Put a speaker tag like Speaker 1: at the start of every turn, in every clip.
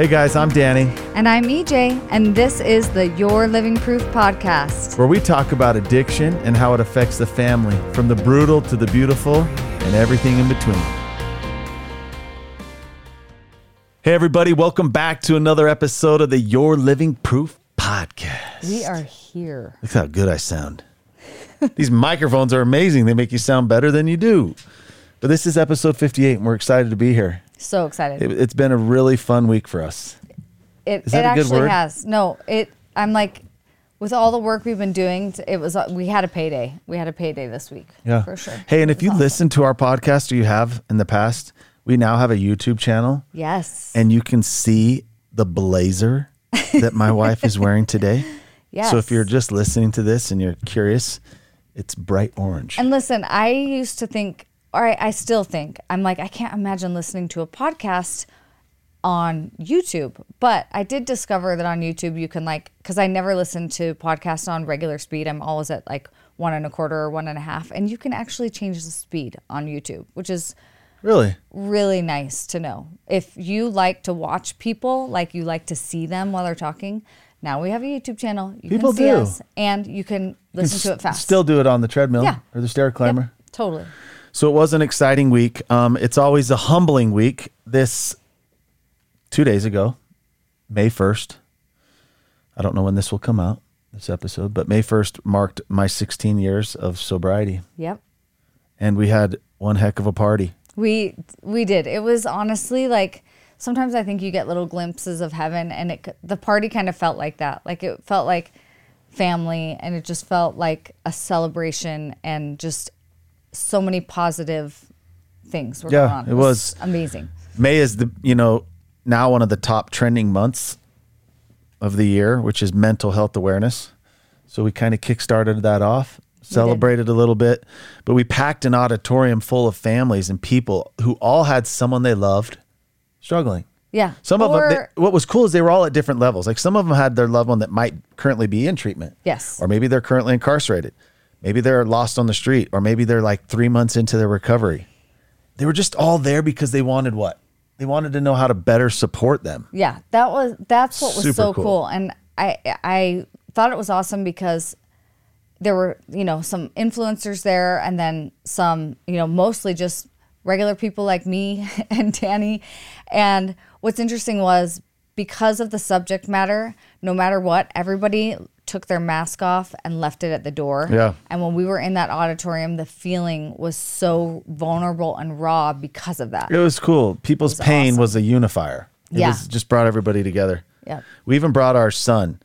Speaker 1: Hey guys, I'm Danny,
Speaker 2: And I'm EJ, and this is the Your Living Proof podcast.
Speaker 1: where we talk about addiction and how it affects the family, from the brutal to the beautiful and everything in between. Hey everybody, welcome back to another episode of the Your Living Proof podcast.
Speaker 2: We are here.
Speaker 1: Look how good I sound. These microphones are amazing. They make you sound better than you do. But this is episode 58 and we're excited to be here.
Speaker 2: So excited.
Speaker 1: It, it's been a really fun week for us.
Speaker 2: It,
Speaker 1: is
Speaker 2: it
Speaker 1: that a good
Speaker 2: actually has. No, it. I'm like, with all the work we've been doing, it was. uh, We had a payday. We had a payday this week.
Speaker 1: Yeah.
Speaker 2: for sure.
Speaker 1: Hey, and if you
Speaker 2: awesome.
Speaker 1: listen to our podcast or you have in the past, we now have a YouTube channel
Speaker 2: yes,
Speaker 1: and you can see the blazer that my wife is wearing today.
Speaker 2: yes.
Speaker 1: So if you're just listening to this and you're curious, it's bright orange.
Speaker 2: And listen, I used to think, or I, I still think, I'm like, I can't imagine listening to a podcast on YouTube. But I did discover that on YouTube you can like, because I never listen to podcasts on regular speed. I'm always at like one and a quarter or one and a half, and you can actually change the speed on YouTube, which is
Speaker 1: really?
Speaker 2: really nice to know. If you like to watch people, like you like to see them while they're talking, now we have a YouTube channel. You
Speaker 1: People
Speaker 2: can see
Speaker 1: do.
Speaker 2: us, and you can listen to it fast.
Speaker 1: Still do it on the treadmill
Speaker 2: Yeah.
Speaker 1: or the stair
Speaker 2: Yep,
Speaker 1: climber.
Speaker 2: totally.
Speaker 1: So it was an exciting week. Um, it's always a humbling week. This two days ago, May 1st. I don't know when this will come out, this episode, but May 1st marked my 16 years of sobriety.
Speaker 2: Yep.
Speaker 1: And we had one heck of a party.
Speaker 2: We we did. It was honestly like sometimes I think you get little glimpses of heaven, and it the party kind of felt like that. Like it felt like family, and it just felt like a celebration, and just so many positive things were
Speaker 1: Yeah,
Speaker 2: going on.
Speaker 1: it was.
Speaker 2: amazing.
Speaker 1: May is the, you know, now one of the top trending months of the year, which is mental health awareness. So we kind of kickstarted that off, celebrated a little bit, but we packed an auditorium full of families and people who all had someone they loved struggling.
Speaker 2: Yeah.
Speaker 1: Some of them, they, what was cool is they were all at different levels. Like some of them had their loved one that might currently be in treatment.
Speaker 2: Yes.
Speaker 1: Or maybe they're currently incarcerated. Maybe they're lost on the street, or maybe they're like three months into their recovery. They were just all there because they wanted what? They wanted to know how to better support them.
Speaker 2: Yeah, that was that's what was
Speaker 1: Super
Speaker 2: so
Speaker 1: cool.
Speaker 2: cool. and I I thought it was awesome because there were you know some influencers there, and then some you know mostly just regular people like me and Danny. And what's interesting was because of the subject matter, no matter what, everybody took their mask off and left it at the door.
Speaker 1: Yeah.
Speaker 2: And when we were in that auditorium, the feeling was so vulnerable and raw because of that.
Speaker 1: It was cool. People's
Speaker 2: was
Speaker 1: pain
Speaker 2: awesome.
Speaker 1: was a unifier. It
Speaker 2: Yeah.
Speaker 1: was just brought everybody together.
Speaker 2: Yeah.
Speaker 1: We even brought our son.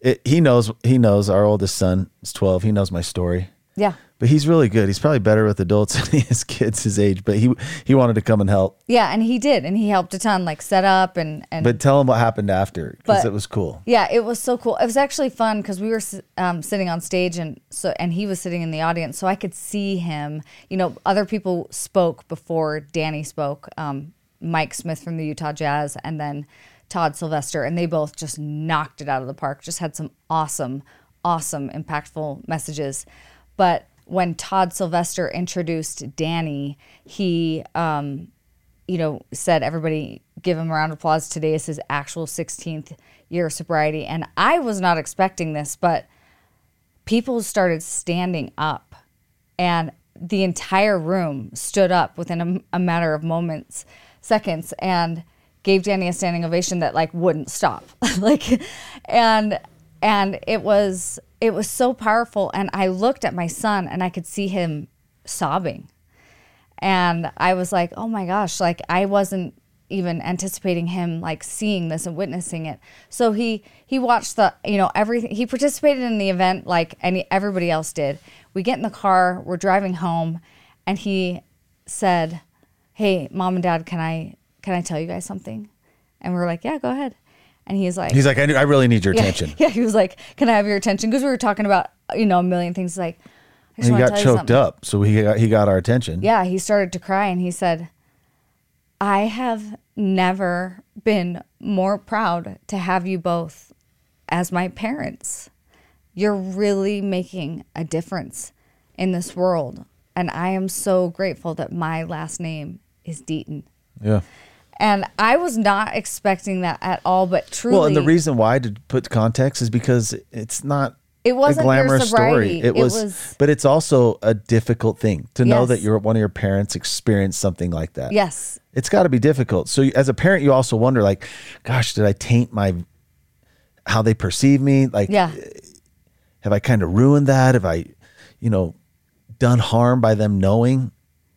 Speaker 1: It, he knows. He knows. Our oldest son is twelve. He knows my story.
Speaker 2: Yeah.
Speaker 1: But he's really good. He's probably better with adults than he is kids his age. But he he wanted to come and help.
Speaker 2: Yeah, and he did, and he helped a ton, like set up and and.
Speaker 1: But tell him what happened after because it was cool.
Speaker 2: yeah, it was so cool. It was actually fun because we were um, sitting on stage, and so and he was sitting in the audience, so I could see him. You know, other people spoke before Danny spoke. Um, Mike Smith from the Utah Jazz, and then Todd Sylvester, and they both just knocked it out of the park. Just had some awesome, awesome, impactful messages. But when Todd Sylvester introduced Danny, he um, you know, said everybody give him a round of applause. Today is his actual 16th year of sobriety. And I was not expecting this, but people started standing up and the entire room stood up within a, a matter of moments, seconds, and gave Danny a standing ovation that like wouldn't stop. like, and, and it was, it was so powerful. And I looked at my son and I could see him sobbing and I was like, "Oh my gosh!" Like I wasn't even anticipating him like seeing this and witnessing it. So he he watched the you know everything. He participated in the event like any everybody else did. We get in the car, we're driving home, and he said, "Hey, mom and dad, can I can I tell you guys something?" And we are like, "Yeah, go ahead." And he's like,
Speaker 1: He's like, I, I really need your
Speaker 2: yeah,
Speaker 1: attention.
Speaker 2: Yeah, he was like, "Can I have your attention?" Because we were talking about you know a million things. Like, I just
Speaker 1: And he got
Speaker 2: tell
Speaker 1: choked up, so he got he got our attention.
Speaker 2: Yeah, he started to cry and he said, I have never been more proud to have you both as my parents. You're really making a difference in this world. And I am so grateful that my last name is Deaton.
Speaker 1: yeah.
Speaker 2: And I was not expecting that at all, but truly,
Speaker 1: Well, and the reason why to put context is because it's not
Speaker 2: It wasn't
Speaker 1: a glamorous story. It
Speaker 2: It
Speaker 1: was,
Speaker 2: was-
Speaker 1: but it's also a difficult thing to know
Speaker 2: Yes.
Speaker 1: that your one of your parents experienced something like that.
Speaker 2: yes,
Speaker 1: it's got to be difficult. So as a parent, you also wonder, like, gosh, did I taint my how they perceive me? Like,
Speaker 2: yeah,
Speaker 1: have I kind of ruined that? Have I, you know, done harm by them knowing?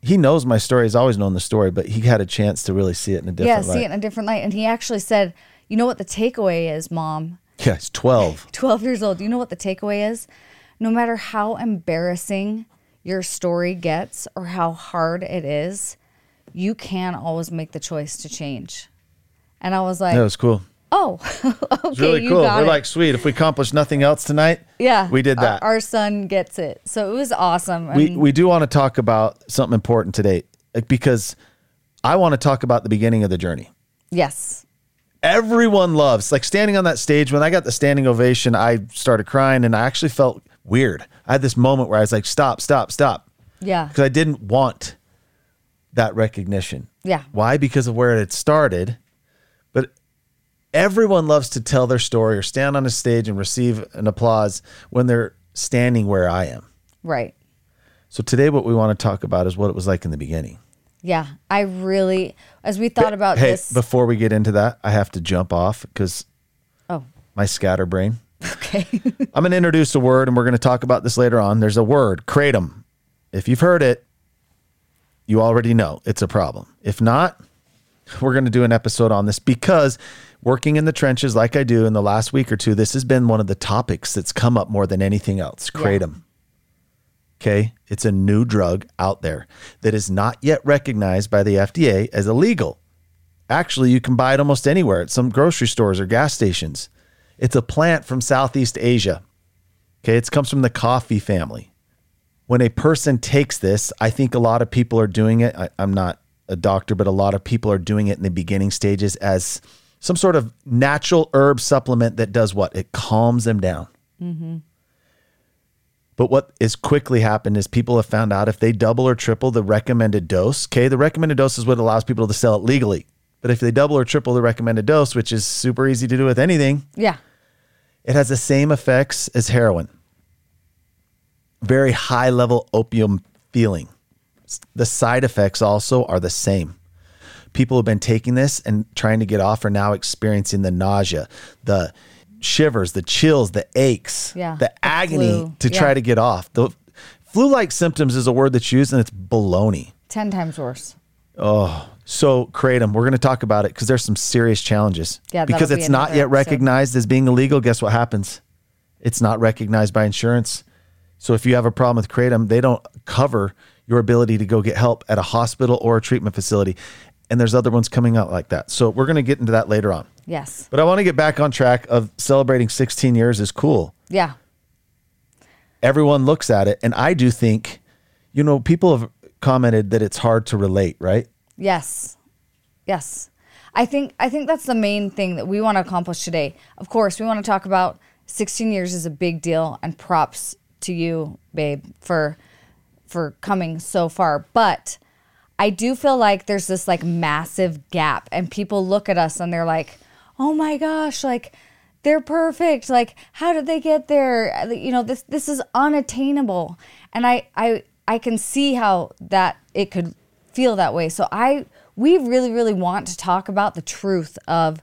Speaker 1: He knows my story. He's always known the story, but he had a chance to really see it in a different
Speaker 2: yeah.
Speaker 1: different
Speaker 2: See it in a different light. And he actually said, "You know what the takeaway is, Mom?
Speaker 1: yeah, he's twelve.
Speaker 2: 12 years old. You know what the takeaway is? No matter how embarrassing your story gets or how hard it is, you can always make the choice to change." And I was like,
Speaker 1: That was cool.
Speaker 2: "Oh, okay,
Speaker 1: It's really cool. We're
Speaker 2: it."
Speaker 1: like, sweet. If we accomplish nothing else tonight,
Speaker 2: yeah,
Speaker 1: we did that.
Speaker 2: Our, son gets it, so it was awesome.
Speaker 1: we
Speaker 2: And-
Speaker 1: we do want to talk about something important today, like, because I want to talk about the beginning of the journey.
Speaker 2: yes,
Speaker 1: everyone loves like standing on that stage when i got the standing ovation i started crying and i actually felt weird i had this moment where i was like stop stop stop
Speaker 2: yeah,
Speaker 1: because i didn't want that recognition
Speaker 2: Yeah.
Speaker 1: why because of where it had started everyone loves to tell their story or stand on a stage and receive an applause when they're standing where i am
Speaker 2: right.
Speaker 1: so today what we want to talk about is what it was like in the beginning
Speaker 2: Yeah, I really, as we thought about
Speaker 1: hey
Speaker 2: this.
Speaker 1: before we get into that i have to jump off because
Speaker 2: oh,
Speaker 1: my scatterbrain
Speaker 2: okay.
Speaker 1: I'm going to introduce a word and we're going to talk about this later on. There's a word, kratom. If you've heard it, you already know it's a problem. If not, we're going to do an episode on this because working in the trenches like I do in the last week or two, this has been one of the topics that's come up more than anything else.
Speaker 2: Yeah.
Speaker 1: Kratom. Okay. It's a new drug out there that is not yet recognized by the FDA as illegal. Actually, you can buy it almost anywhere at some grocery stores or gas stations. It's a plant from Southeast Asia. Okay, it comes from the coffee family. When a person takes this, I think a lot of people are doing it. I, I'm not a doctor, but a lot of people are doing it in the beginning stages as some sort of natural herb supplement that does what? It calms them down. But what is quickly happened is people have found out if they double or triple the recommended dose, okay, the recommended dose is what allows people to sell it legally. But if they double or triple the recommended dose, which is super easy to do with anything,
Speaker 2: yeah,
Speaker 1: it has the same effects as heroin. Very high level opium feeling. The side effects also are the same. People have been taking this and trying to get off are now experiencing the nausea, the shivers, the chills, the aches,
Speaker 2: Yeah,
Speaker 1: the
Speaker 2: the
Speaker 1: agony
Speaker 2: flu.
Speaker 1: to try to get off. The flu like symptoms is a word that's used and it's baloney.
Speaker 2: 10 times worse.
Speaker 1: Oh, so kratom, we're going to talk about it because there's some serious challenges.
Speaker 2: Yeah,
Speaker 1: because
Speaker 2: be
Speaker 1: it's not yet
Speaker 2: episode.
Speaker 1: recognized as being illegal. Guess what happens? It's not recognized by insurance. So if you have a problem with kratom, they don't cover your ability to go get help at a hospital or a treatment facility. And there's other ones coming out like that. So we're going to get into that later on.
Speaker 2: Yes.
Speaker 1: But I want to get back on track of celebrating 16 years is cool.
Speaker 2: Yeah.
Speaker 1: Everyone looks at it, and I do think, you know, people have commented that it's hard to relate, right?
Speaker 2: Yes. Yes. I think I think that's the main thing that we want to accomplish today. Of course, we want to talk about 16 years is a big deal and props to you, babe, for for coming so far. But I do feel like there's this like massive gap and people look at us and they're like, "Oh my gosh, like they're perfect. Like how did they get there? Uh, you know, this this is unattainable." And I I I can see how that it could feel that way. So I we really really want to talk about the truth of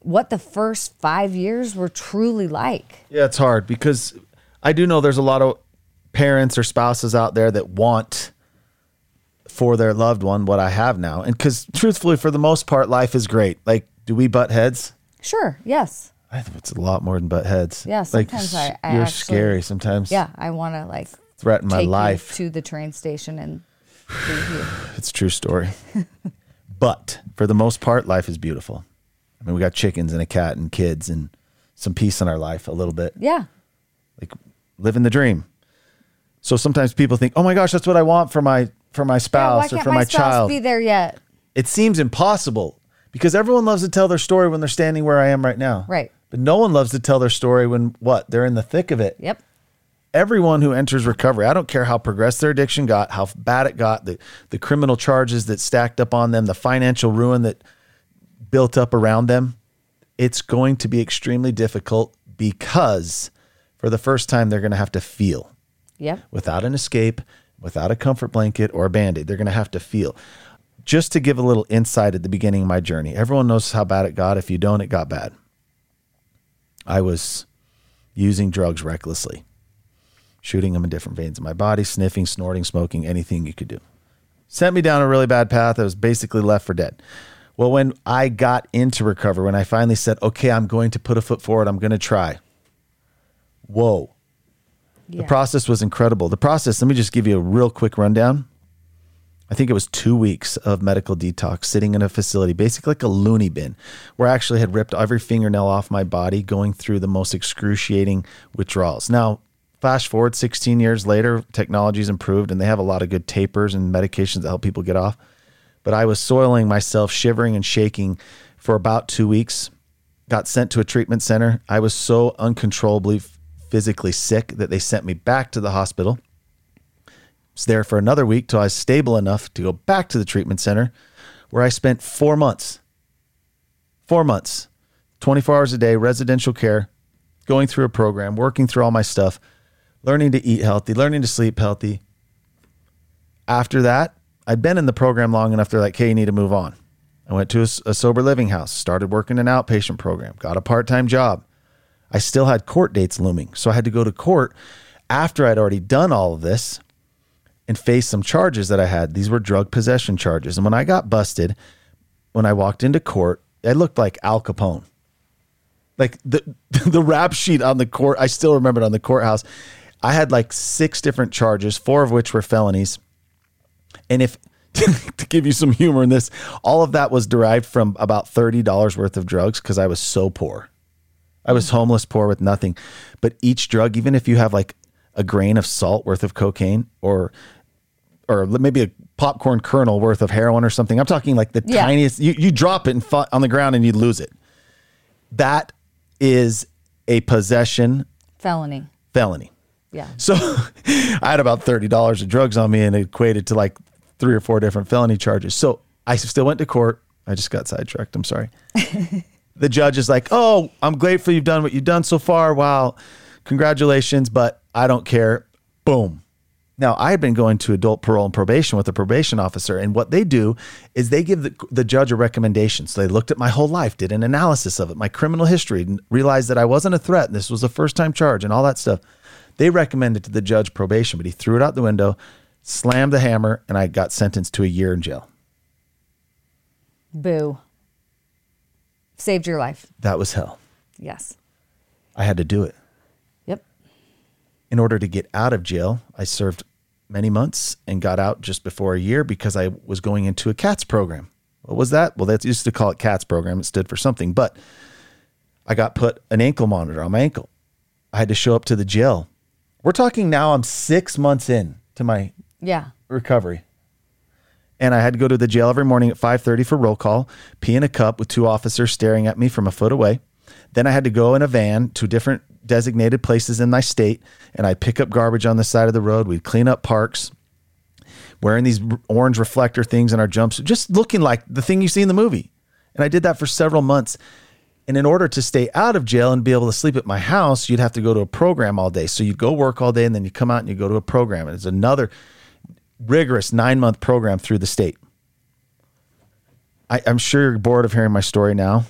Speaker 2: what the first 5 years were truly like.
Speaker 1: Yeah, it's hard because I do know there's a lot of parents or spouses out there that want for their loved one what I have now. And because truthfully, for the most part, life is great. Like, do we butt heads?
Speaker 2: Sure, yes.
Speaker 1: I think it's a lot more than butt heads.
Speaker 2: Yeah,
Speaker 1: like
Speaker 2: sometimes I- I
Speaker 1: you're
Speaker 2: actually-
Speaker 1: scary. Sometimes,
Speaker 2: Yeah, I want to like
Speaker 1: threaten my life.
Speaker 2: to the train station and.
Speaker 1: It's a true story. but for the most part, life is beautiful. I mean, we got chickens and a cat and kids and some peace in our life a little bit.
Speaker 2: Yeah.
Speaker 1: like living the dream. So sometimes people think, "Oh my gosh, that's what I want for my for my
Speaker 2: yeah
Speaker 1: spouse
Speaker 2: why
Speaker 1: or for
Speaker 2: my,
Speaker 1: my, child."
Speaker 2: be there yet?
Speaker 1: It seems impossible because everyone loves to tell their story when they're standing where I am right now.
Speaker 2: Right.
Speaker 1: But no one loves to tell their story when what? They're in the thick of it.
Speaker 2: Yep.
Speaker 1: everyone who enters recovery, I don't care how progressed their addiction got, how bad it got, the, the criminal charges that stacked up on them, the financial ruin that built up around them, it's going to be extremely difficult because for the first time, they're going to have to feel
Speaker 2: Yep.
Speaker 1: without an escape, without a comfort blanket or a band aid. They're going to have to feel. Just to give a little insight at the beginning of my journey, everyone knows how bad it got. If you don't, it got bad. I was using drugs recklessly, shooting them in different veins in my body, sniffing, snorting, smoking, anything you could do. Sent me down a really bad path. I was basically left for dead. Well, when I got into recovery, when I finally said, okay, I'm going to put a foot forward, I'm going to try. Whoa. The process was incredible. The process, let me just give you a real quick rundown. I think it was two weeks of medical detox, sitting in a facility, basically like a loony bin, where I actually had ripped every fingernail off my body, going through the most excruciating withdrawals. Now, flash forward 16 years later, technology's improved and they have a lot of good tapers and medications that help people get off. But I was soiling myself, shivering and shaking for about two weeks. Got sent to a treatment center. I was so uncontrollably physically sick that they sent me back to the hospital was there for another week till I was stable enough to go back to the treatment center where I spent four months. Four months, 24 hours a day, residential care, going through a program, working through all my stuff, learning to eat healthy, learning to sleep healthy. After that, I'd been in the program long enough. They're like, hey, you need to move on. I went to a sober living house, started working an outpatient program, got a part time job. I still had court dates looming. So I had to go to court after I'd already done all of this and face some charges that I had. These were drug possession charges. And when I got busted, when I walked into court, I looked like Al Capone. Like the the rap sheet on the court, I still remember it on the courthouse. I had like six different charges, four of which were felonies. And if to give you some humor in this, all of that was derived from about $30 worth of drugs because I was so poor. I was homeless, poor with nothing. But each drug, even if you have like a grain of salt worth of cocaine or or maybe a popcorn kernel worth of heroin or something, I'm talking like the
Speaker 2: Yeah.
Speaker 1: tiniest. You you drop it fu- on the ground and you lose it. That is a possession
Speaker 2: Felony.
Speaker 1: felony.
Speaker 2: Yeah.
Speaker 1: So I had about thirty dollars of drugs on me, and it equated to like three or four different felony charges. So I still went to court. I just got sidetracked. I'm sorry. the judge is like, "Oh, I'm grateful you've done what you've done so far. Wow, congratulations!" But I don't care. Boom. Now I had been going to adult parole and probation with a probation officer, and what they do is they give the, the judge a recommendation. So they looked at my whole life, did an analysis of it, my criminal history, and realized that I wasn't a threat. And this was a first time charge, and all that stuff. They recommended to the judge probation, but he threw it out the window, slammed the hammer, and I got sentenced to a year in jail.
Speaker 2: Boo. Saved your life.
Speaker 1: That was hell.
Speaker 2: Yes.
Speaker 1: I had to do it.
Speaker 2: Yep.
Speaker 1: In order to get out of jail, I served many months and got out just before a year because I was going into a CATS program. What was that? Well, they used to call it CATS program. It stood for something, but I got put an ankle monitor on my ankle. I had to show up to the jail. We're talking now, I'm six months in to my
Speaker 2: Yeah.
Speaker 1: recovery. And I had to go to the jail every morning at 5:30 for roll call, pee in a cup with two officers staring at me from a foot away. Then I had to go in a van to different designated places in my state and I'd pick up garbage on the side of the road. We'd clean up parks, wearing these orange reflector things in our jumpsuit, just looking like the thing you see in the movie. And I did that for several months. And in order to stay out of jail and be able to sleep at my house, you'd have to go to a program all day. So you'd go work all day and then you come out and you go to a program. And it's another rigorous nine month program through the state. I, I'm sure you're bored of hearing my story now,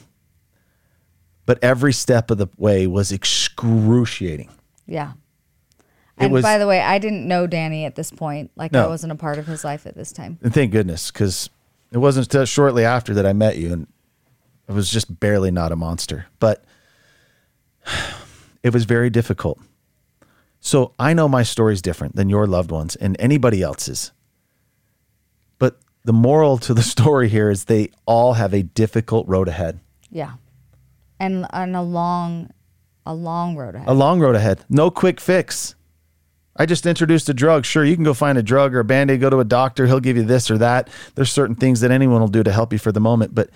Speaker 1: but every step of the way was excruciating.
Speaker 2: Yeah.
Speaker 1: It
Speaker 2: And
Speaker 1: was-
Speaker 2: by the way, I didn't know Danny at this point. Like I wasn't a part of his life at this time.
Speaker 1: And thank goodness, because it wasn't until shortly after that I met you, and I was just barely not a monster. But it was very difficult. So I know my story is different than your loved ones and anybody else's. But the moral to the story here is they all have a difficult road ahead.
Speaker 2: Yeah. And and a long a long road ahead.
Speaker 1: A long road ahead. No quick fix. I just introduced a drug. Sure, you can go find a drug or a band aid, go to a doctor. He'll give you this or that. There's certain things that anyone will do to help you for the moment. But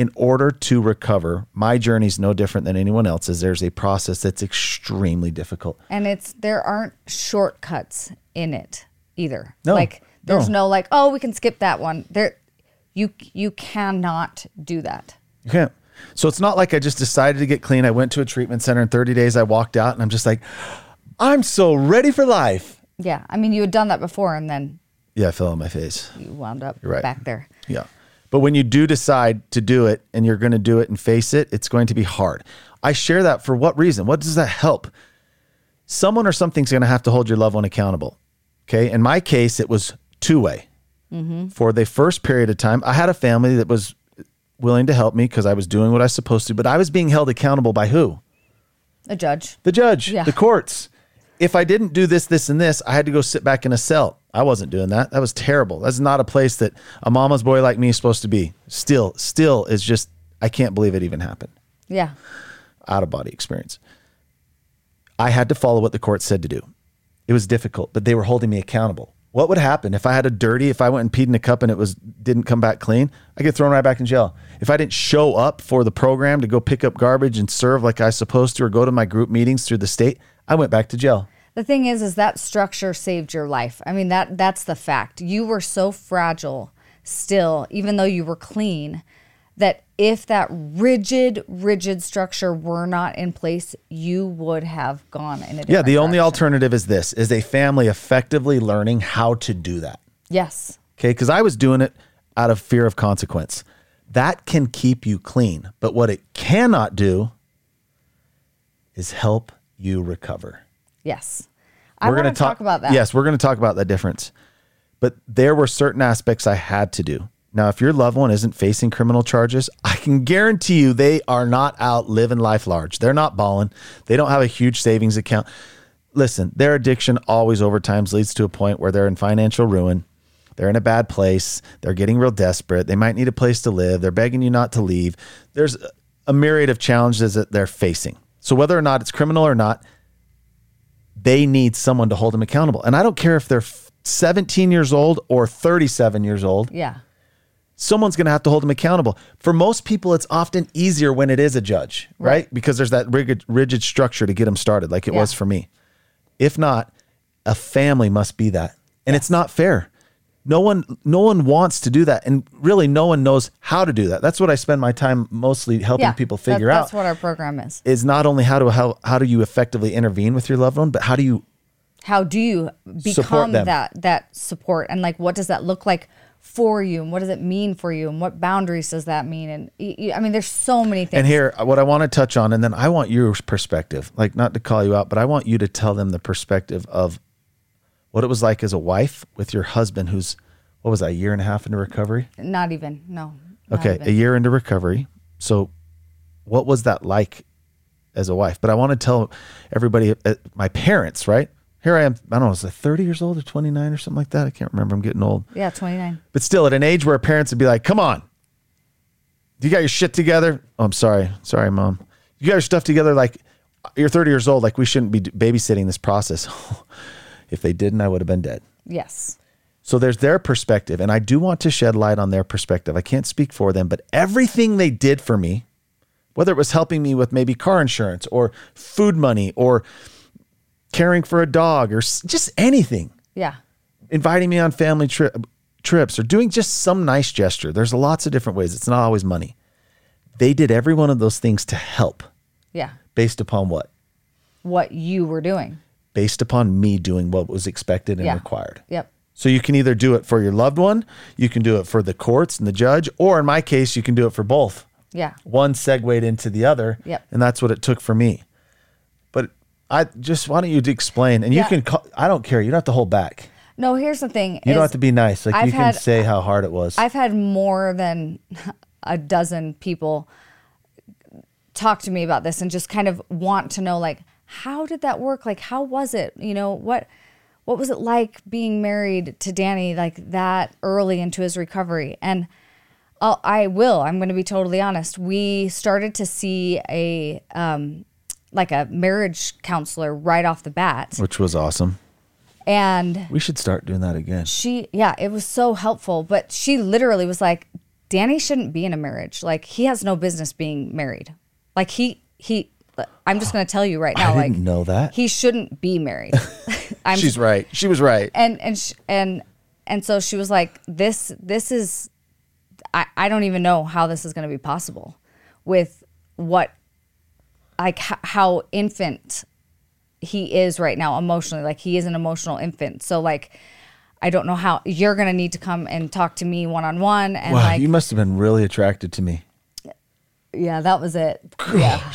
Speaker 1: in order to recover, my journey is no different than anyone else's. There's a process that's extremely difficult.
Speaker 2: And it's there aren't shortcuts in it either.
Speaker 1: No,
Speaker 2: like there's
Speaker 1: no.
Speaker 2: no. like, oh, we can skip that one. There you you cannot do that.
Speaker 1: You can't. So it's not like I just decided to get clean. I went to a treatment center in 30 days. I walked out and I'm just like, I'm so ready for life.
Speaker 2: Yeah. I mean, you had done that before and then
Speaker 1: Yeah, I fell on my face.
Speaker 2: you wound up
Speaker 1: right.
Speaker 2: back there.
Speaker 1: Yeah. But when you do decide to do it and you're going to do it and face it, it's going to be hard. I share that for what reason? What does that help? Someone or something's going to have to hold your loved one accountable. Okay. In my case, it was two way. Mm-hmm. For the first period of time, I had a family that was willing to help me because I was doing what I was supposed to, but I was being held accountable by who?
Speaker 2: A judge.
Speaker 1: The judge,
Speaker 2: Yeah.
Speaker 1: the courts. If I didn't do this, this, and this, I had to go sit back in a cell. I wasn't doing that. That was terrible. That's not a place that a mama's boy like me is supposed to be. Still, still is just, I can't believe it even happened.
Speaker 2: Yeah.
Speaker 1: Out of body experience. I had to follow what the court said to do. It was difficult, but they were holding me accountable. What would happen if I had a dirty, if I went and peed in a cup and it was didn't come back clean? I get thrown right back in jail. If I didn't show up for the program to go pick up garbage and serve like I supposed to or go to my group meetings through the state, I went back to jail.
Speaker 2: The thing is, is that structure saved your life. I mean, that that's the fact. You were so fragile still, even though you were clean, that if that rigid, rigid structure were not in place, you would have gone in a
Speaker 1: Yeah, the only
Speaker 2: direction.
Speaker 1: alternative is this is a family effectively learning how to do that.
Speaker 2: Yes.
Speaker 1: Okay, because I was doing it out of fear of consequence. That can keep you clean, but what it cannot do is help you recover.
Speaker 2: Yes. I want
Speaker 1: gonna
Speaker 2: to talk, about that.
Speaker 1: Yes, we're going to talk about that difference. But there were certain aspects I had to do. Now, if your loved one isn't facing criminal charges, I can guarantee you they are not out living life large. They're not balling. They don't have a huge savings account. Listen, their addiction always over times leads to a point where they're in financial ruin. They're in a bad place. They're getting real desperate. They might need a place to live. They're begging you not to leave. There's a myriad of challenges that they're facing. So whether or not it's criminal or not, they need someone to hold them accountable. And I don't care if they're 17 years old or 37 years old,
Speaker 2: Yeah.
Speaker 1: someone's going to have to hold them accountable. For most people, it's often easier when it is a judge, right?
Speaker 2: Right.
Speaker 1: Because there's that rigid, rigid structure to get them started, like it
Speaker 2: Yeah.
Speaker 1: was for me. If not, a family must be that. And it's not fair. No one no one wants to do that and really no one knows how to do that. That's what I spend my time mostly helping
Speaker 2: Yeah.
Speaker 1: people
Speaker 2: That-
Speaker 1: figure
Speaker 2: That's
Speaker 1: out
Speaker 2: what our program is.
Speaker 1: is not only how to how, how do you effectively intervene with your loved one, but how do you
Speaker 2: How do you become that that support and like what does that look like for you and what does it mean for you and what boundaries does that mean and i mean there's so many things.
Speaker 1: And here, what I want to touch on, and then I want your perspective, like not to call you out, but I want you to tell them the perspective of what it was like as a wife with your husband, who's what was that, a year and a half into recovery?
Speaker 2: not even no. not
Speaker 1: Okay,
Speaker 2: even.
Speaker 1: a year into recovery. So, what was that like as a wife? But I want to tell everybody, uh, my parents, right? Here I am. I don't know, was I 30 years old or 29 or something like that? I can't remember. I'm getting old.
Speaker 2: Yeah, 29.
Speaker 1: But still, at an age where parents would be like, come on, you got your shit together? Oh, I'm sorry. Sorry, mom. You got your stuff together? Like, you're 30 years old. Like, we shouldn't be babysitting this process. if they didn't, I would have been dead.
Speaker 2: Yes.
Speaker 1: So there's their perspective. And I do want to shed light on their perspective. I can't speak for them, but everything they did for me, whether it was helping me with maybe car insurance or food money or caring for a dog or just anything,
Speaker 2: Yeah.
Speaker 1: inviting me on family tri- trips or doing just some nice gesture. There's lots of different ways. It's not always money. They did every one of those things to help
Speaker 2: Yeah.
Speaker 1: based upon what?
Speaker 2: What you were doing.
Speaker 1: Based upon me doing what was expected and
Speaker 2: Yeah.
Speaker 1: required.
Speaker 2: Yep.
Speaker 1: So you can either do it for your loved one, you can do it for the courts and the judge, or in my case, you can do it for both.
Speaker 2: Yeah.
Speaker 1: One segued into the other.
Speaker 2: Yep.
Speaker 1: And that's what it took for me. But I just why don't you explain? And you can call, I don't care. You don't have to hold back.
Speaker 2: No, here's the thing.
Speaker 1: You don't have to be nice. Like
Speaker 2: I've
Speaker 1: you can
Speaker 2: had-
Speaker 1: say how hard it was.
Speaker 2: I've had more than a dozen people talk to me about this and just kind of want to know like how did that work? Like how was it? You know, what what was it like being married to Danny like that early into his recovery? And I'll, I will. I'm going to be totally honest. We started to see a um, like a marriage counselor right off the bat,
Speaker 1: which was awesome.
Speaker 2: and
Speaker 1: We should start doing that again.
Speaker 2: she yeah it was so helpful but she literally was like Danny shouldn't be in a marriage. Like he has no business being married. Like he he I'm just going to tell you right now
Speaker 1: I
Speaker 2: like
Speaker 1: didn't know that.
Speaker 2: he shouldn't be married. I'm
Speaker 1: She's right. She was right.
Speaker 2: and and sh- and and so she was like this this is I I don't even know how this is going to be possible with what like h- how infant he is right now emotionally like he is an emotional infant so like I don't know how you're going to need to come and talk to me one on one and
Speaker 1: Wow,
Speaker 2: like
Speaker 1: you must have been really attracted to me.
Speaker 2: yeah that was it yeah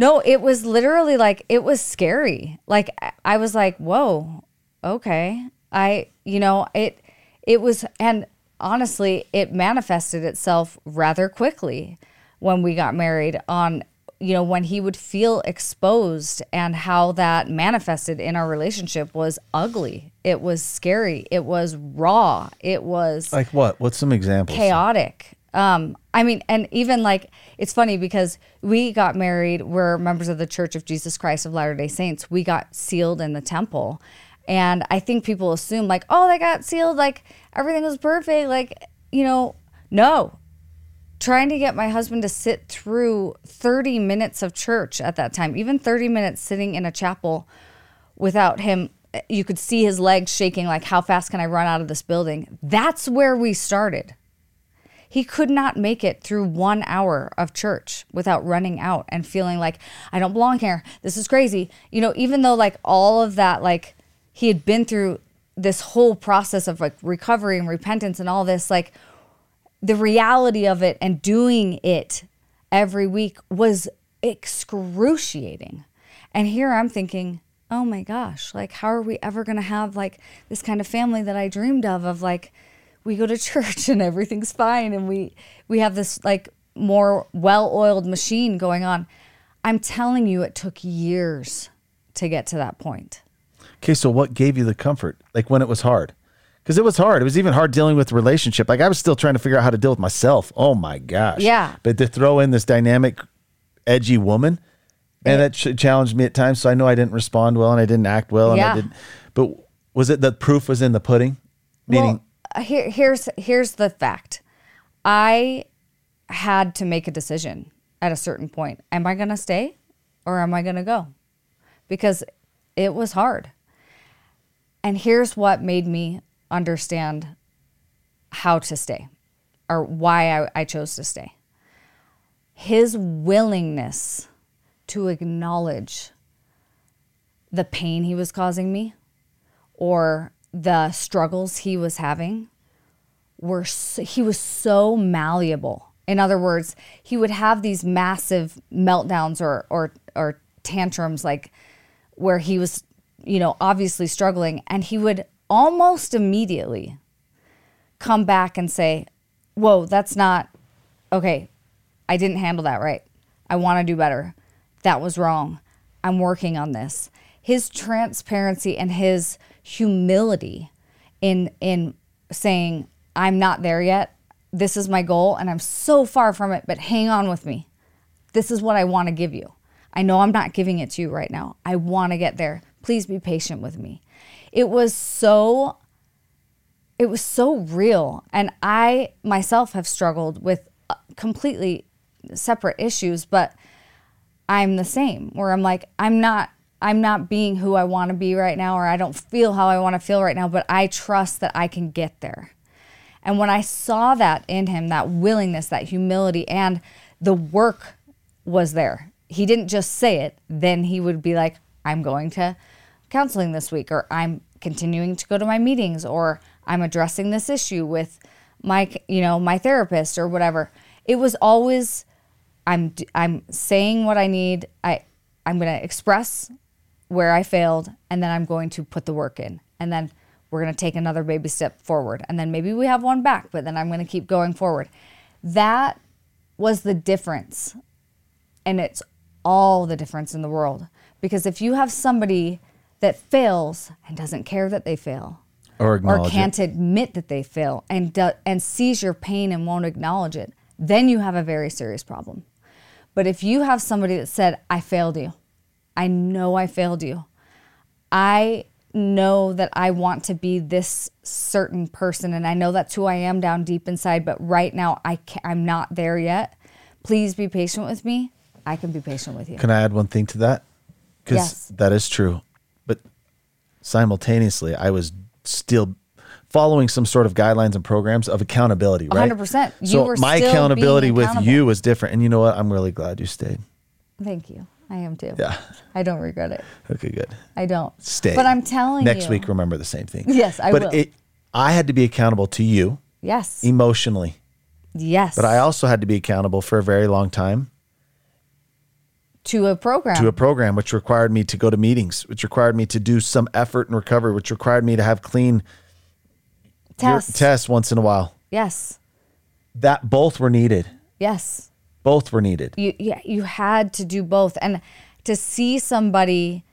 Speaker 2: no it was literally like it was scary like I- was like whoa okay i you know it it was and honestly it manifested itself rather quickly when we got married on you know when he would feel exposed and how that manifested in our relationship was ugly it was scary it was raw it was
Speaker 1: Like what? What's some examples?
Speaker 2: chaotic. Um, I mean, and even like it's funny because we got married. We're members of the Church of Jesus Christ of Latter Day Saints. We got sealed in the temple, and I think people assume like, oh, they got sealed, like everything was perfect. Like, you know, no. Trying to get my husband to sit through 30 minutes of church at that time, even 30 minutes sitting in a chapel without him you could see his legs shaking like how fast can i run out of this building that's where we started he could not make it through one hour of church without running out and feeling like i don't belong here this is crazy you know even though like all of that like he had been through this whole process of like recovery and repentance and all this like the reality of it and doing it every week was excruciating. And here I'm thinking, oh my gosh, like, how are we ever going to have like this kind of family that I dreamed of? Of like, we go to church and everything's fine, and we we have this like more well-oiled machine going on. I'm telling you, it took years to get to that point.
Speaker 1: Okay, so what gave you the comfort? Like when it was hard? Because it was hard. It was even hard dealing with relationship. Like I was still trying to figure out how to deal with myself. Oh my gosh.
Speaker 2: Yeah.
Speaker 1: But to throw in this dynamic, edgy woman, and that ch- challenged me at times. So I know I didn't respond well and I didn't act well and
Speaker 2: Yeah.
Speaker 1: I didn't. But was it the proof was in the pudding? Meaning,
Speaker 2: well, here, here's here's the fact. I had to make a decision at a certain point. Am I going to stay or am I going to go? Because it was hard. And here's what made me understand how to stay or why I, I chose to stay. His willingness to acknowledge the pain he was causing me or the struggles he was having were so, he was so malleable. In other words, he would have these massive meltdowns or or or tantrums like where he was, you know, obviously struggling and he would almost immediately come back and say, "Whoa, that's not okay. I didn't handle that right. I want to do better. That was wrong. I'm working on this." His transparency and his humility in in saying, "I'm not there yet. This is my goal and I'm so far from it, but hang on with me. This is what I want to give you. I know I'm not giving it to you right now. I want to get there. Please be patient with me." It was so it was so real and I myself have struggled with uh, completely separate issues, but I'm the same where I'm like I'm not I'm not being who I want to be right now or I don't feel how I want to feel right now, but I trust that I can get there. And when I saw that in him, that willingness, that humility and the work was there. He didn't just say it, then he would be like I'm going to counseling this week or I'm continuing to go to my meetings or I'm addressing this issue with my you know my therapist or whatever. It was always I'm I'm saying what I need. I I'm going to express where I failed and then I'm going to put the work in. And then we're going to take another baby step forward. And then maybe we have one back, but then I'm going to keep going forward. That was the difference. And it's all the difference in the world. Because if you have somebody that fails and doesn't care that they fail,
Speaker 1: or
Speaker 2: or can't admit that they fail and do, and sees your pain and won't acknowledge it, then you have a very serious problem. But if you have somebody that said, "I failed you. I know I failed you. I know that I want to be this certain person and I know that's who I am down deep inside, but right now I can I'm not there yet. Please be patient with me. I can be patient with you.
Speaker 1: Can I add one thing to that? Because
Speaker 2: Yes.
Speaker 1: that is true. But simultaneously, I was still following some sort of guidelines and programs of accountability, right?
Speaker 2: 100%. You
Speaker 1: so my accountability with you was different. And you know what? I'm really glad you stayed.
Speaker 2: Thank you. I am too.
Speaker 1: Yeah.
Speaker 2: I don't regret it.
Speaker 1: Okay, good.
Speaker 2: I don't.
Speaker 1: Stay.
Speaker 2: But I'm telling
Speaker 1: Next
Speaker 2: you.
Speaker 1: Next week, remember the same thing.
Speaker 2: Yes, I
Speaker 1: but
Speaker 2: will.
Speaker 1: It, I had to be accountable to you
Speaker 2: Yes.
Speaker 1: emotionally,
Speaker 2: yes.
Speaker 1: but I also had to be accountable for a very long time
Speaker 2: to a program.
Speaker 1: to a program which required me to go to meetings, which required me to do some effort and recovery, which required me to have clean your
Speaker 2: test.
Speaker 1: tests once in a while.
Speaker 2: Yes.
Speaker 1: That both were needed.
Speaker 2: Yes.
Speaker 1: Both were needed.
Speaker 2: You yeah, you had to do both and to see somebody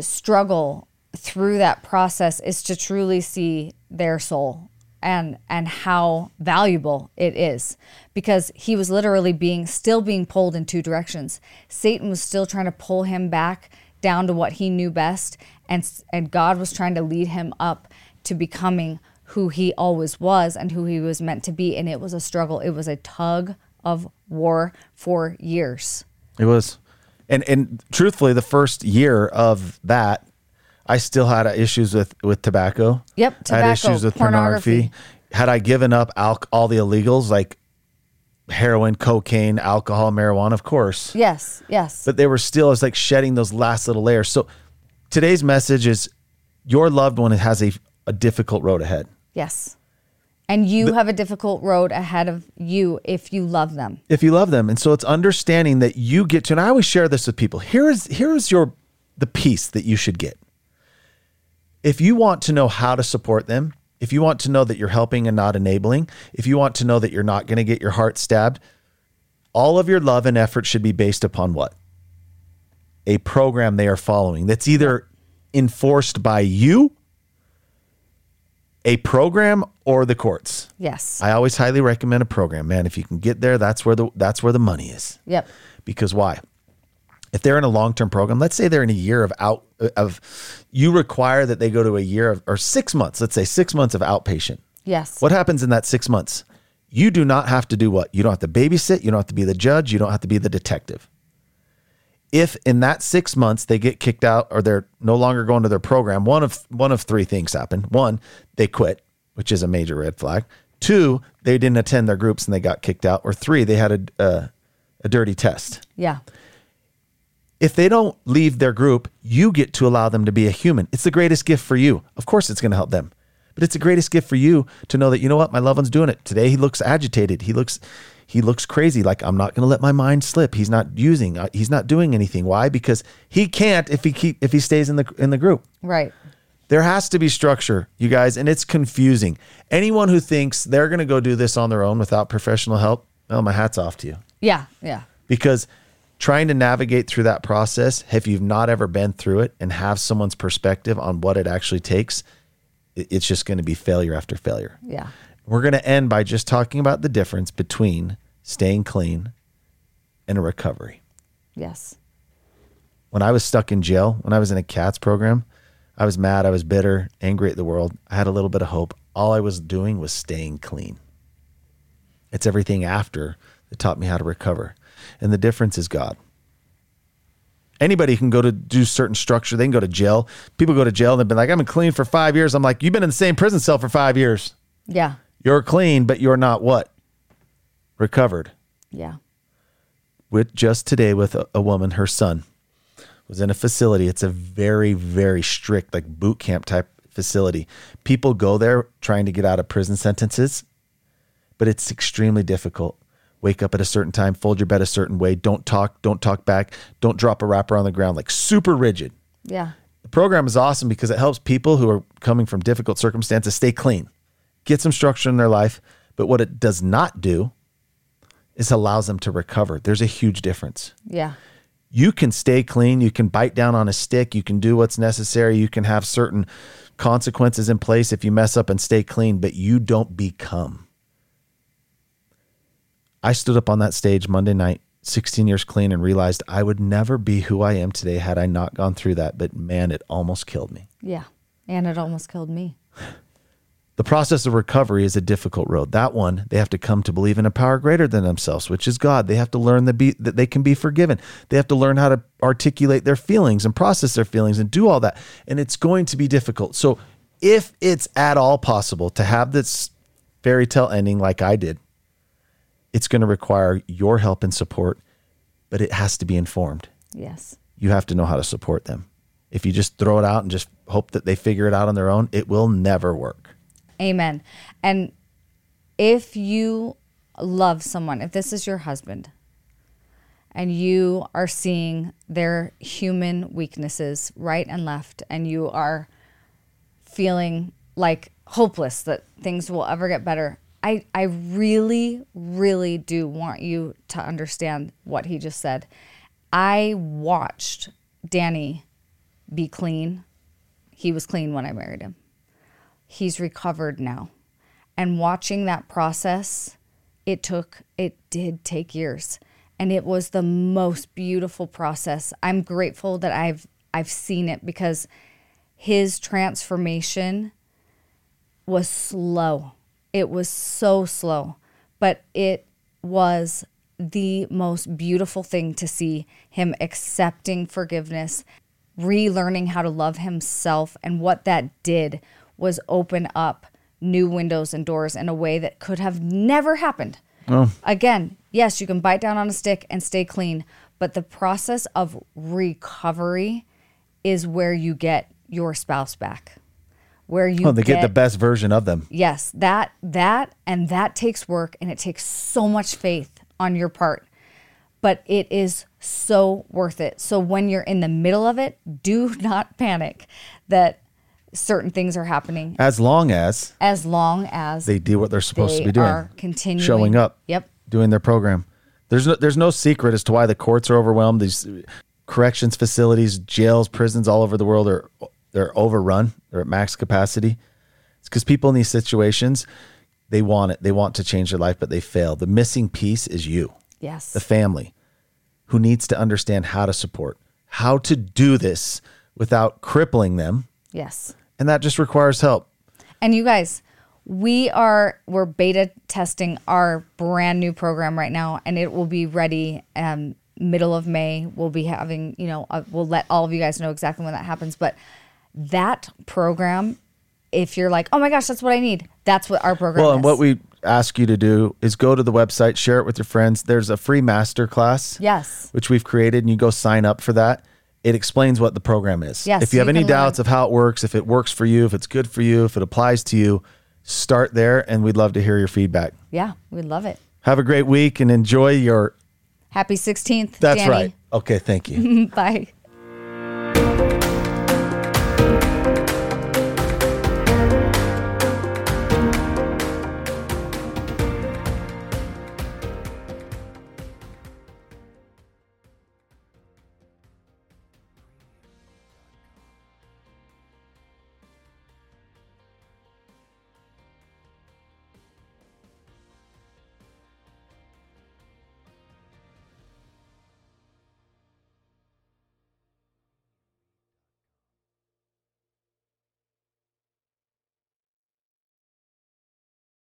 Speaker 2: struggle through that process is to truly see their soul and and how valuable it is because he was literally being still being pulled in two directions. Satan was still trying to pull him back down to what he knew best and and God was trying to lead him up to becoming who he always was and who he was meant to be and it was a struggle. It was a tug of war for years.
Speaker 1: It was, and and truthfully, the first year of that, I still had issues with with tobacco.
Speaker 2: Yep,
Speaker 1: I had issues with
Speaker 2: pornography.
Speaker 1: pornography. Had I given up al- all the illegals like heroin, cocaine, alcohol, marijuana, of course,
Speaker 2: Yes, yes.
Speaker 1: but they were still as like shedding those last little layers. So today's message is your loved one has a a difficult road ahead.
Speaker 2: yes. And you have a difficult road ahead of you if you love them.
Speaker 1: if you love them. And so it's understanding that you get to, and I always share this with people. Here is here is your the piece that you should get. If you want to know how to support them, if you want to know that you're helping and not enabling, if you want to know that you're not going to get your heart stabbed, all of your love and effort should be based upon what? A program they are following that's either enforced by you, a program, or the courts.
Speaker 2: Yes.
Speaker 1: I always highly recommend a program, man. If you can get there, that's where the that's where the money is.
Speaker 2: yep.
Speaker 1: Because why? If they're in a long-term program, let's say they're in a year of out of you require that they go to a year of or 6 months, let's say 6 months of outpatient.
Speaker 2: Yes.
Speaker 1: What happens in that 6 months? You do not have to do what? You don't have to babysit, you don't have to be the judge, you don't have to be the detective. If in that 6 months they get kicked out or they're no longer going to their program, one of one of three things happen. One, they quit, which is a major red flag. Two, they didn't attend their groups and they got kicked out. Or three, they had a uh, a dirty test.
Speaker 2: Yeah.
Speaker 1: If they don't leave their group, you get to allow them to be a human. It's the greatest gift for you. Of course, it's going to help them, but it's the greatest gift for you to know that you know what my loved one's doing it today. He looks agitated. He looks he looks crazy. Like I'm not going to let my mind slip. He's not using. uh, He's not doing anything. Why? Because he can't if he keep if he stays in the in the group.
Speaker 2: Right.
Speaker 1: There has to be structure, you guys, and it's confusing. Anyone who thinks they're going to go do this on their own without professional help, well, my hat's off to you.
Speaker 2: Yeah. Yeah.
Speaker 1: Because trying to navigate through that process, if you've not ever been through it and have someone's perspective on what it actually takes, it's just going to be failure after failure.
Speaker 2: Yeah.
Speaker 1: We're going to end by just talking about the difference between staying clean and a recovery.
Speaker 2: Yes.
Speaker 1: when I was stuck in jail, when I was in a CATS program, I was mad, I was bitter, angry at the world. I had a little bit of hope. All I was doing was staying clean. It's everything after that taught me how to recover. And the difference is God. Anybody can go to do certain structure. They can go to jail. People go to jail and they've been like, I've been clean for five years. I'm like, you've been in the same prison cell for five years.
Speaker 2: Yeah.
Speaker 1: You're clean, but you're not what? Recovered
Speaker 2: Yeah.
Speaker 1: with just today with a, a woman, her son was in a facility. It's a very, very strict, like boot camp type facility. People go there trying to get out of prison sentences, but it's extremely difficult. Wake up at a certain time, fold your bed a certain way, don't talk, don't talk back, don't drop a wrapper on the ground, like super rigid.
Speaker 2: Yeah.
Speaker 1: The program is awesome because it helps people who are coming from difficult circumstances stay clean, get some structure in their life. But what it does not do is allows them to recover. There's a huge difference
Speaker 2: Yeah.
Speaker 1: you can stay clean. You can bite down on a stick. You can do what's necessary. You can have certain consequences in place if you mess up and stay clean, but you don't become. I stood up on that stage Monday night 16 years clean and realized I would never be who I am today had I not gone through that. But man, it almost killed me.
Speaker 2: Yeah. And it almost killed me.
Speaker 1: The process of recovery is a difficult road. That one, they have to come to believe in a power greater than themselves, which is God. They have to learn that, be, that they can be forgiven. They have to learn how to articulate their feelings and process their feelings and do all that. And it's going to be difficult. So, if it's at all possible to have this fairy tale ending like I did, it's going to require your help and support, but it has to be informed.
Speaker 2: Yes.
Speaker 1: You have to know how to support them. If you just throw it out and just hope that they figure it out on their own, it will never work.
Speaker 2: Amen. And if you love someone, if this is your husband, and you are seeing their human weaknesses right and left, and you are feeling like hopeless that things will ever get better, I, I really, really do want you to understand what he just said. I watched Danny be clean. He was clean when I married him he's recovered now. And watching that process, it took, it did take years. And it was the most beautiful process. I'm grateful that I've, I've seen it because his transformation was slow. It was so slow, but it was the most beautiful thing to see him accepting forgiveness, relearning how to love himself, and what that did was open up new windows and doors in a way that could have never happened. Oh. Again, yes, you can bite down on a stick and stay clean, but the process of recovery is where you get your spouse back. Where you
Speaker 1: oh, they get, get the best version of them.
Speaker 2: Yes, that that and that takes work and it takes so much faith on your part. But it is so worth it. So when you're in the middle of it, do not panic that certain things are happening.
Speaker 1: As long as
Speaker 2: as long as
Speaker 1: they do what they're supposed to be doing, are
Speaker 2: continuing
Speaker 1: showing up.
Speaker 2: Yep,
Speaker 1: doing their program. There's no, there's no secret as to why the courts are overwhelmed. These corrections facilities, jails, prisons all over the world are they're overrun. They're at max capacity. It's because people in these situations they want it. They want to change their life, but they fail. The missing piece is you.
Speaker 2: Yes.
Speaker 1: The family who needs to understand how to support, how to do this without crippling them.
Speaker 2: Yes
Speaker 1: and that just requires help.
Speaker 2: And you guys, we are we're beta testing our brand new program right now, and it will be ready um, middle of May. We'll be having you know uh, we'll let all of you guys know exactly when that happens, but that program. If you're like, oh my gosh, that's what I need. That's what our program.
Speaker 1: Well,
Speaker 2: is.
Speaker 1: and what we ask you to do is go to the website, share it with your friends. There's a free master class.
Speaker 2: Yes.
Speaker 1: Which we've created, and you go sign up for that it explains what the program is.
Speaker 2: Yes,
Speaker 1: if you have any doubts
Speaker 2: learn.
Speaker 1: of how it works, if it works for you, if it's good for you, if it applies to you, start there and we'd love to hear your feedback.
Speaker 2: Yeah, we'd love it.
Speaker 1: Have a great week and enjoy your
Speaker 2: Happy 16th.
Speaker 1: That's
Speaker 2: Danny.
Speaker 1: right. Okay, thank you.
Speaker 2: Bye.